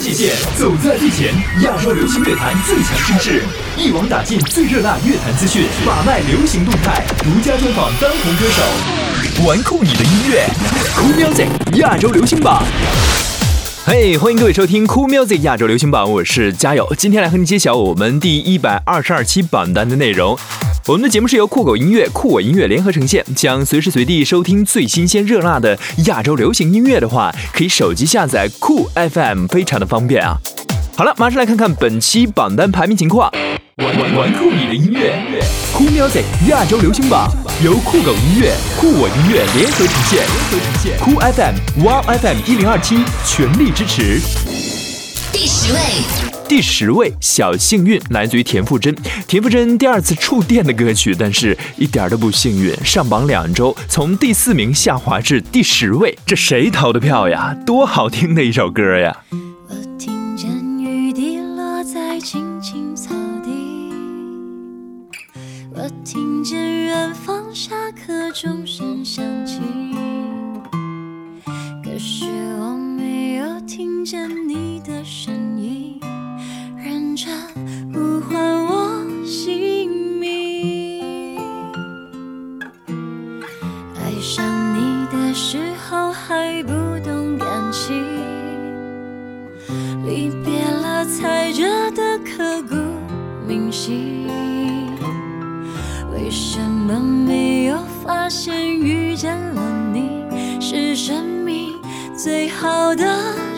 界限，走在最前，亚洲流行乐坛最强声势，一网打尽最热辣乐坛资讯，把脉流行动态，独家专访当红歌手，玩酷你的音乐，Cool Music 亚洲流行榜。嘿，欢迎各位收听 Cool Music 亚洲流行榜，我是佳友，今天来和你揭晓我们第一百二十二期榜单的内容。我们的节目是由酷狗音乐、酷我音乐联合呈现。想随时随地收听最新鲜热辣的亚洲流行音乐的话，可以手机下载酷 FM，非常的方便啊。好了，马上来看看本期榜单排名情况。玩玩玩酷你的音乐，酷 music 亚洲流行榜由酷狗音乐、酷我音乐联合呈现。酷 FM、Wow FM 一零二七全力支持。第十位。第十位，小幸运来自于田馥甄。田馥甄第二次触电的歌曲，但是一点都不幸运，上榜两周，从第四名下滑至第十位，这谁投的票呀？多好听的一首歌呀！我听见雨滴落在青青草地，我听见远方下课钟声响起，可是我没有听见你的声音。认真呼唤我姓名，爱上你的时候还不懂感情，离别了才觉得刻骨铭心，为什么没有发现遇见了最好的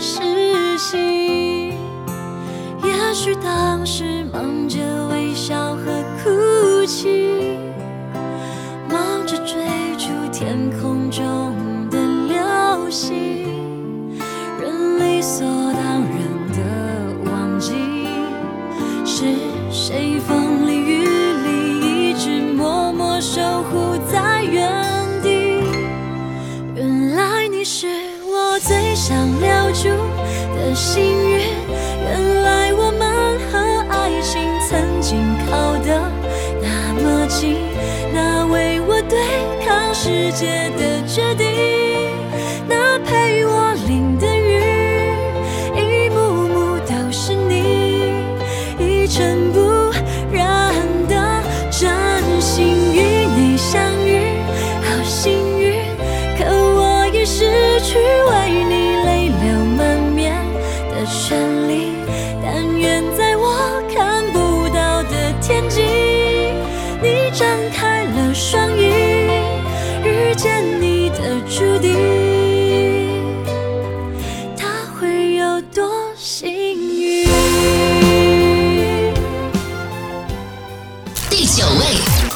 靠得那么近，那为我对抗世界的决定，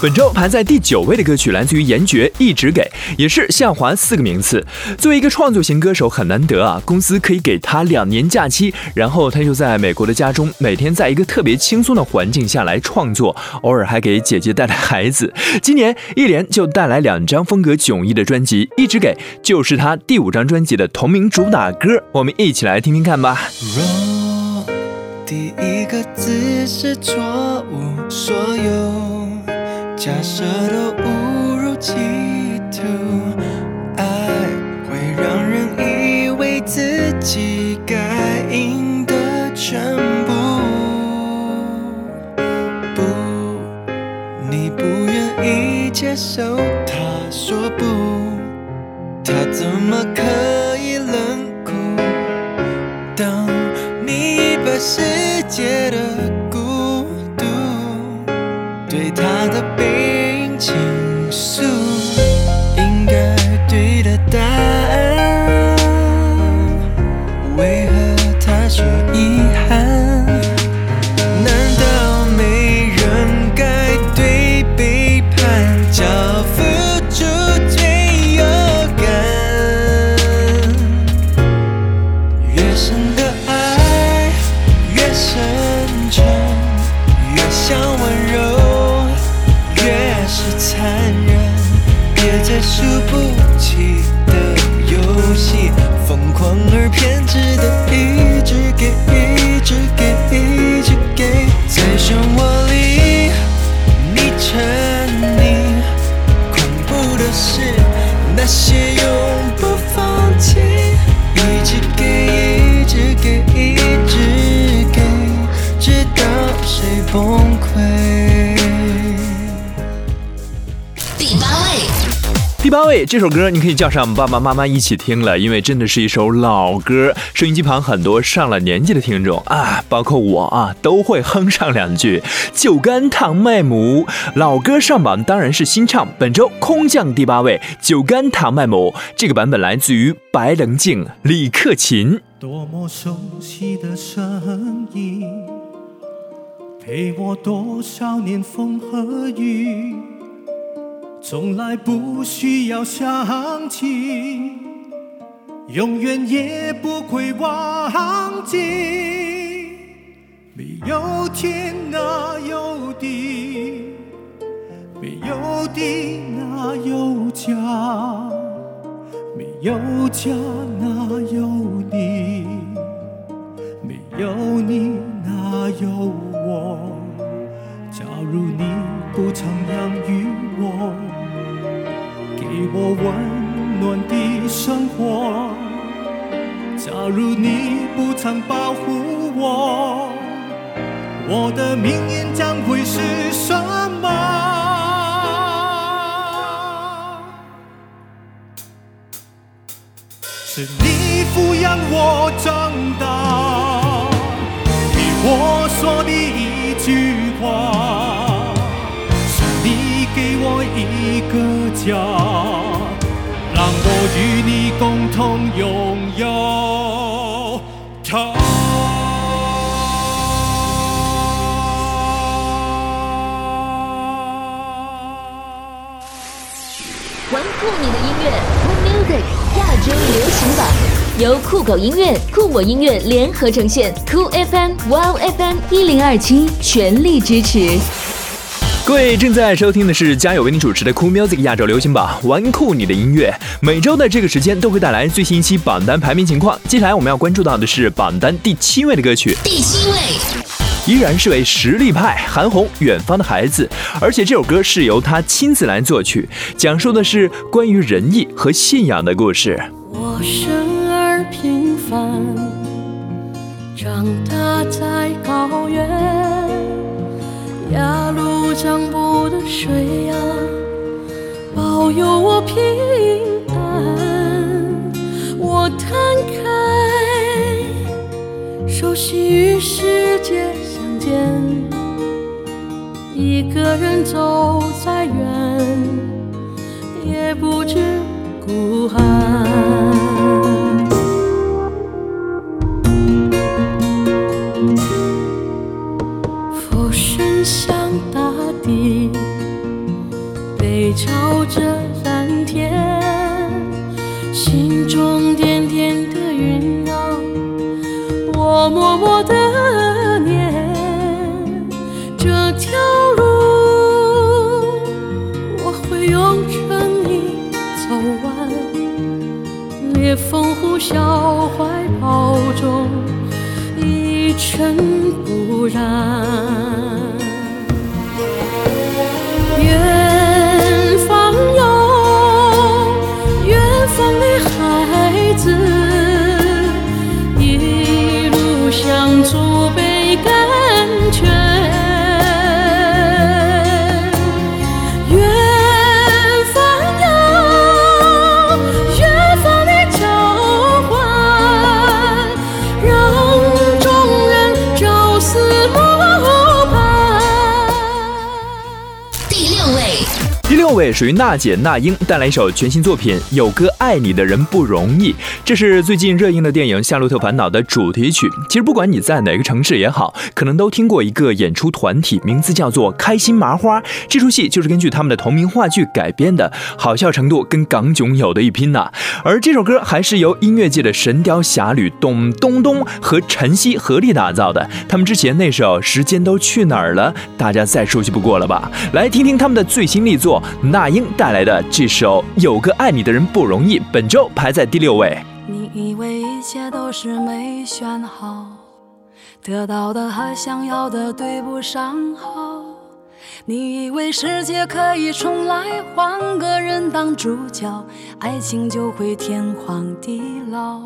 本周排在第九位的歌曲来自于严爵，一直给，也是下滑四个名次。作为一个创作型歌手，很难得啊，公司可以给他两年假期，然后他就在美国的家中，每天在一个特别轻松的环境下来创作，偶尔还给姐姐带来孩子。今年一连就带来两张风格迥异的专辑，一直给就是他第五张专辑的同名主打歌，我们一起来听听看吧。第一个字是错误，所有。假设都误入歧途，爱会让人以为自己该赢得全部。不，你不愿意接受他说不，他怎么可以冷酷？当你把世界的而偏执的一对，这首歌你可以叫上爸爸妈妈一起听了，因为真的是一首老歌。收音机旁很多上了年纪的听众啊，包括我啊，都会哼上两句。酒干倘卖无，老歌上榜当然是新唱。本周空降第八位，《酒干倘卖无》这个版本来自于白棱镜、李克勤。多么熟悉的声音，陪我多少年风和雨，从来不需要想起，永远也不会忘记。没有天哪有地，没有地哪有家。没有家哪有你？没有你哪有我？假如你不曾养育我，给我温暖的生活；假如你不曾保护我，我的命运将会是什么？是你抚养我长大，对我说的一句话，是你给我一个家，同拥有它。玩酷你的音乐酷 Music 亚洲流行榜，由酷狗音乐、酷我音乐联合呈现，酷 FM、Wow FM 一零二七全力支持。各位正在收听的是嘉友为你主持的酷 Music 亚洲流行榜，玩酷你的音乐。每周的这个时间都会带来最新一期榜单排名情况。接下来我们要关注到的是榜单第七位的歌曲，第七位，依然是位实力派韩红《远方的孩子》，而且这首歌是由他亲自来作曲，讲述的是关于仁义和信仰的故事。我生而平凡，长大在高原，雅鲁藏布的水呀，保佑我平安。我摊开，手心与世界相见，一个人走属于娜姐那英带来一首全新作品《有个爱你的人不容易》，这是最近热映的电影《夏洛特烦恼》的主题曲。其实不管你在哪个城市也好，可能都听过一个演出团体，名字叫做开心麻花。这出戏就是根据他们的同名话剧改编的，好笑程度跟港囧有的一拼呐、而这首歌还是由音乐界的神雕侠侣董东东和陈曦合力打造的。他们之前那首《时间都去哪儿了》，大家再熟悉不过了吧？来听听他们的最新力作，那英带来的这首《有个爱你的人不容易》，本周排在第六位。你以为一切都是没选好，得到的和想要的对不上号。你以为世界可以重来，换个人当主角，爱情就会天荒地老。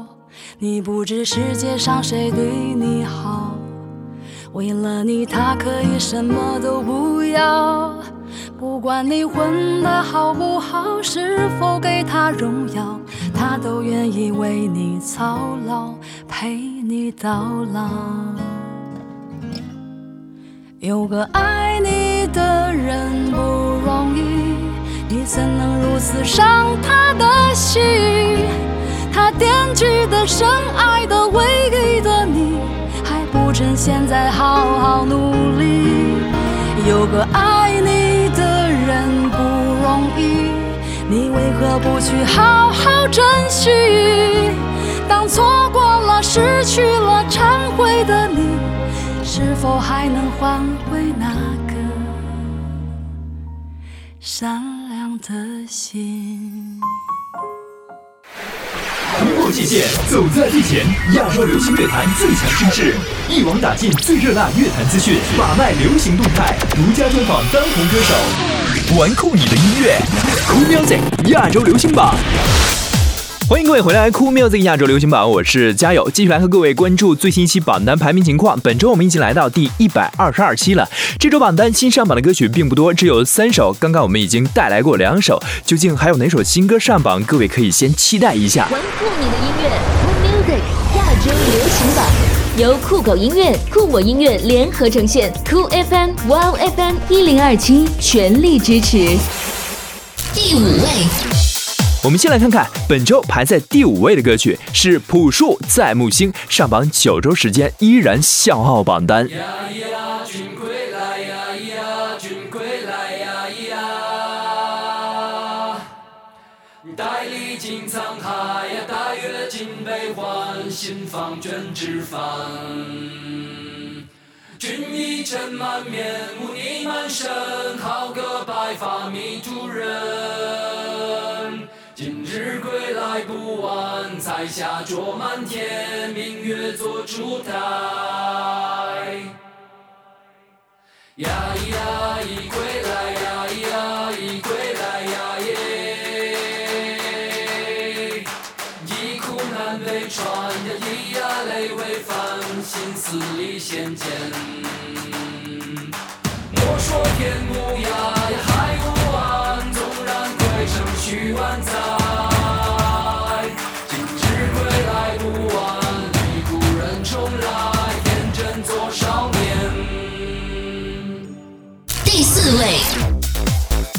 你不知世界上谁对你好，为了你，他可以什么都不要。不管你混得好不好，是否给他荣耀，他都愿意为你操劳，陪你到老。有个爱你的人不容易，你怎能如此伤他的心？他惦记的、深爱的、唯一的你，趁现在好好努力。有个爱你的人不容易，你为何不去好好珍惜？当错过了、失去了、忏悔的你，是否还能换回那个善良的心？突破界限，走在最前，亚洲流行乐坛最强声势，一网打尽最热辣乐坛资讯，把脉流行动态，独家专访当红歌手，玩酷你的音乐酷 music 亚洲流行榜。欢迎各位回来，Cool Music 亚洲流行榜，我是嘉友，继续来和各位关注最新一期榜单排名情况。本周我们已经来到第一百二十二期了。这周榜单新上榜的歌曲并不多，只有三首。刚刚我们已经带来过两首，究竟还有哪首新歌上榜？各位可以先期待一下。玩酷你的音乐，Cool Music 亚洲流行榜由酷狗音乐、酷我音乐联合呈现，Cool FM、Wow FM 一零二七全力支持。第五位，我们先来看看本周排在第五位的歌曲是朴树在木星，上榜九周时间依然笑傲榜单。带历经沧海呀，带阅尽悲欢，心房卷脂肪。君一尘满面，污泥满身，好个白发迷途人。今日归来不完，彩霞灼满天，明月做烛台。呀咿呀咿归来呀咿呀咿归来呀耶，一苦难为船呀咿呀泪为翻，心思里显见。莫说天无涯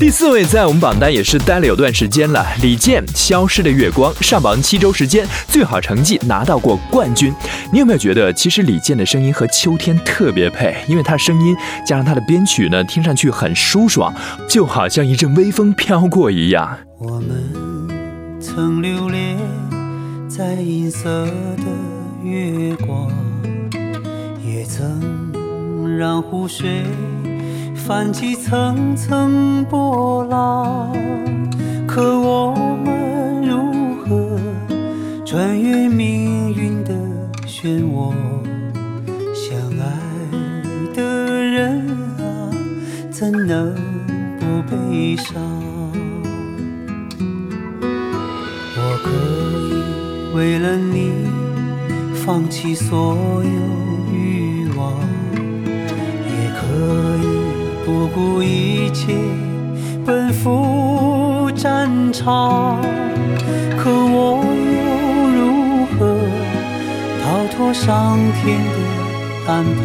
第四位在我们榜单也是待了有段时间了，李健《消失的月光》上榜七周时间，最好成绩拿到过冠军。你有没有觉得，其实李健的声音和秋天特别配？因为他声音加上他的编曲呢，听上去很舒爽，就好像一阵微风飘过一样。我们曾流连在银色的月光，也曾让湖水泛起层层波浪。可我们如何穿越命运的漩涡？相爱的人啊，怎能不悲伤？我可以为了你放弃所有不顾一切奔赴战场。可我又如何逃脱上天的安排？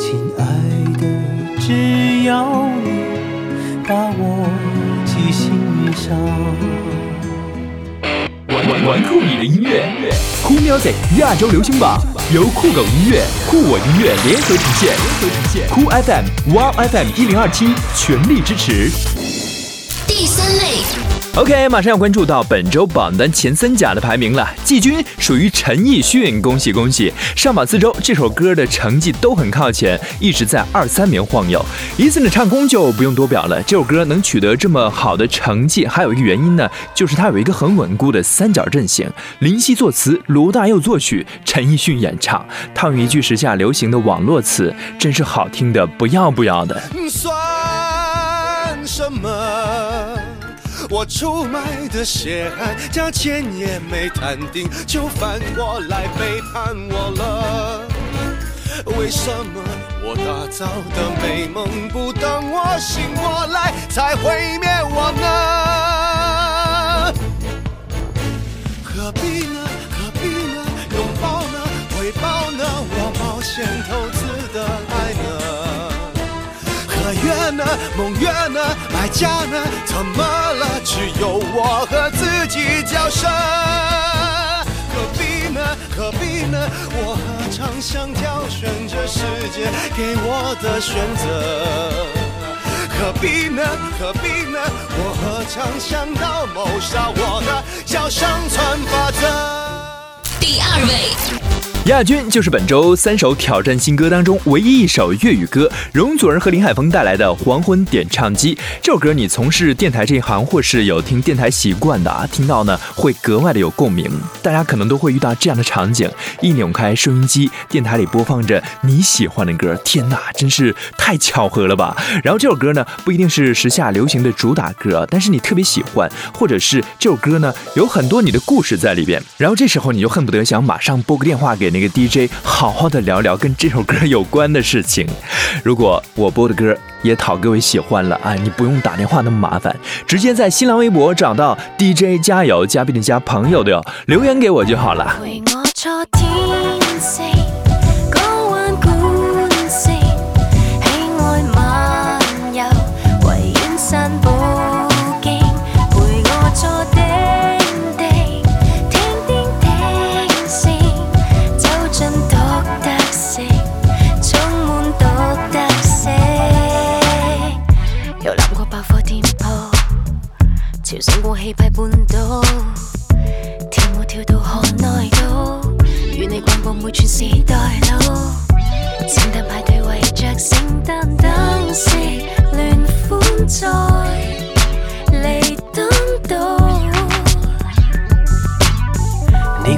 亲爱的，只要你把我记心上。玩酷你的音乐，Cool Music 亚洲流行榜由酷狗音乐、酷我音乐联合呈现，联合呈现酷 FM、Wow FM 一零二七全力支持。OK，马上要关注到本周榜单前三甲的排名了。季军属于陈奕迅，恭喜恭喜！上榜四周，这首歌的成绩都很靠前，一直在二三名晃悠。伊森的唱功就不用多表了，这首歌能取得这么好的成绩，还有一个原因呢，就是它有一个很稳固的三角阵型。林夕作词，罗大佑作曲，陈奕迅演唱。套用一句时下流行的网络词，真是好听的不要不要的。算什么？我出卖的血汗，价钱也没谈定，就反过来背叛我了。为什么我打造的美梦不等我醒过来才毁灭我呢？何必呢？何必呢？拥抱呢？回报呢？我冒险投资的爱呢？呢？盟约呢？买家呢？怎么了？只有我和自己较真。何必呢？何必呢？我何尝想挑选这世界给我的选择？何必呢？何必呢？我何尝想到谋杀我的叫生存法则？第二位，亚军就是本周三首挑战新歌当中唯一一首粤语歌，容祖儿和林海峰带来的《黄昏点唱机》。这首歌你从事电台这一行，或是有听电台习惯的啊，听到呢会格外的有共鸣。大家可能都会遇到这样的场景：一扭开收音机，电台里播放着你喜欢的歌，天哪，真是太巧合了吧！然后这首歌呢，不一定是时下流行的主打歌，但是你特别喜欢，或者是这首歌呢有很多你的故事在里边。然后这时候你就恨不得想马上拨个电话给那个 DJ，好好的聊聊跟这首歌有关的事情。如果我播的歌也讨各位喜欢了啊，你不用打电话那么麻烦，直接在新浪微博找到 DJ 加油嘉宾的加朋友的哟，留言给我就好了。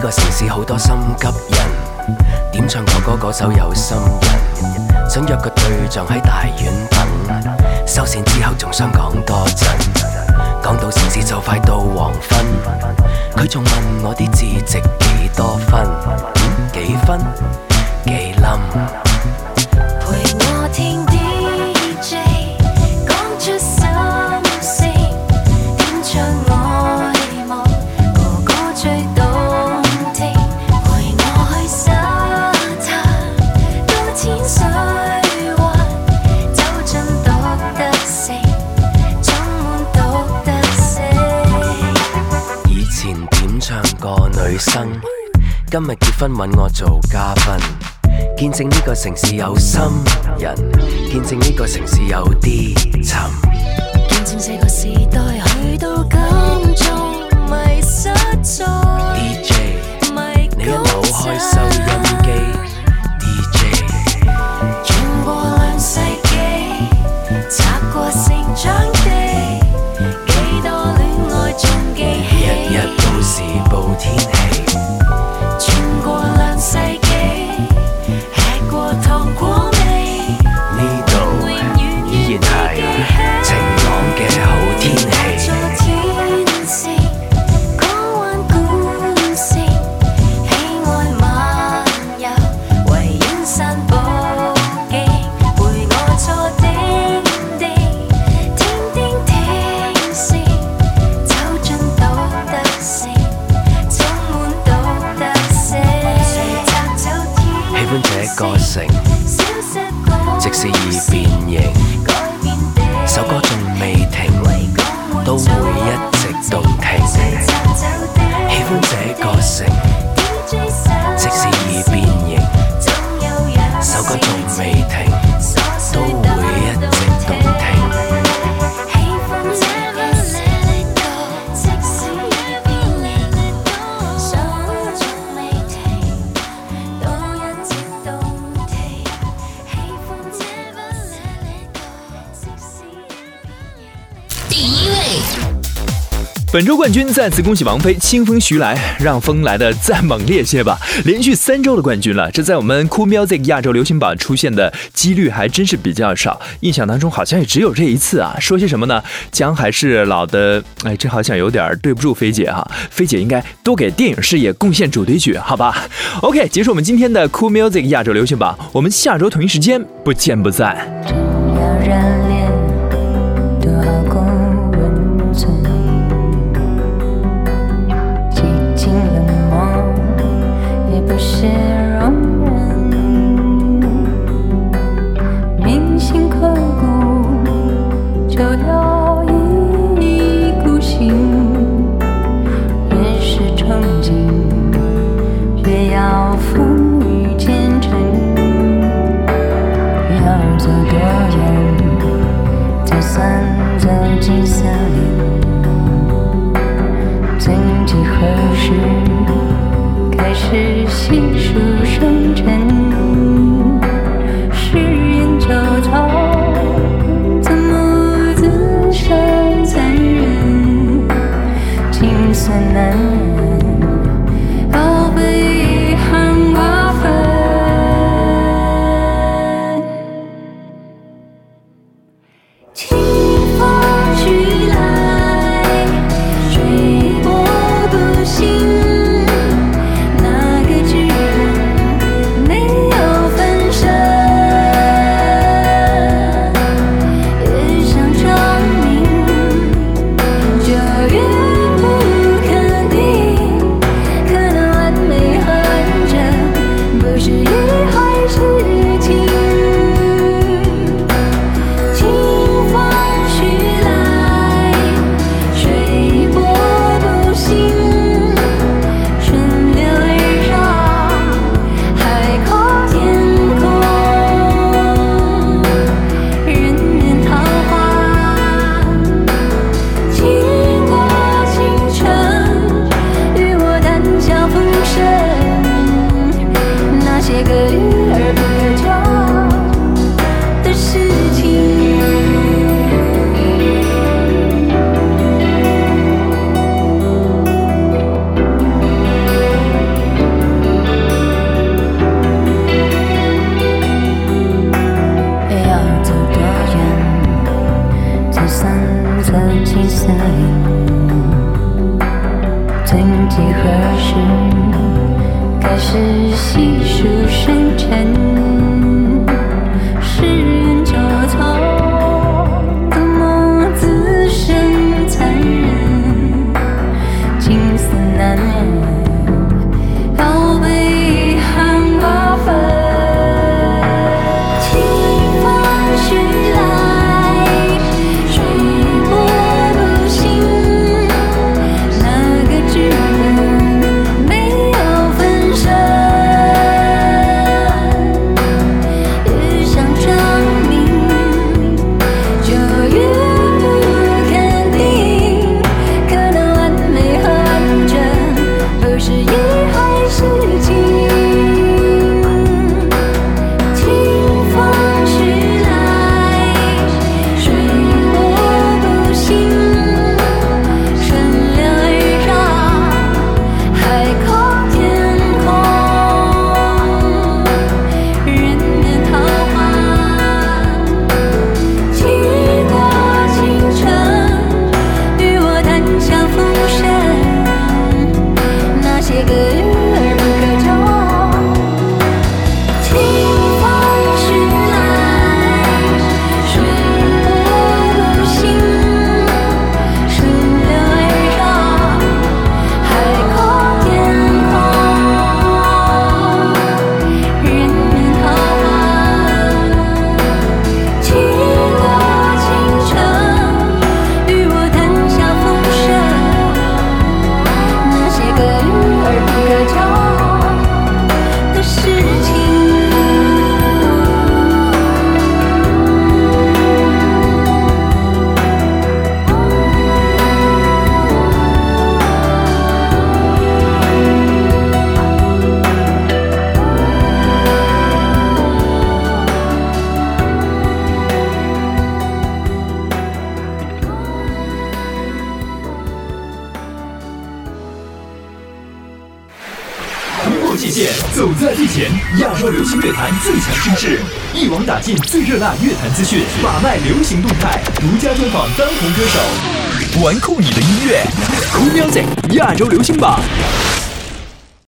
個城市好多心急人，點唱國歌嗰首有心人，想約個對象喺大院等，收線之後仲想講多陣，講到城市就快到黃昏，佢仲問我啲字值幾多分，几分？幾冧。陪我聽唱个女生，今日结婚揾我做嘉宾，见证呢个城市有心人，见证呢个城市有啲沉。见证这个时代去到今中迷失在 DJ，迷你一扭開收本周冠军再次恭喜王菲，清风徐来，让风来的再猛烈些吧！连续三周的冠军了，这在我们 Cool Music 亚洲流行榜出现的几率还真是比较少，印象当中好像也只有这一次啊。说些什么呢？姜还是老的，哎，这好像有点对不住菲姐哈，菲姐应该多给电影事业贡献主题曲，好吧？OK，结束我们今天的 Cool Music 亚洲流行榜，我们下周同一时间不见不散。坛最强声势，一网打尽最热辣乐坛资讯，把脉流行动态，独家专访当红歌手，玩酷你的音乐，Cool Music 亚洲流行榜。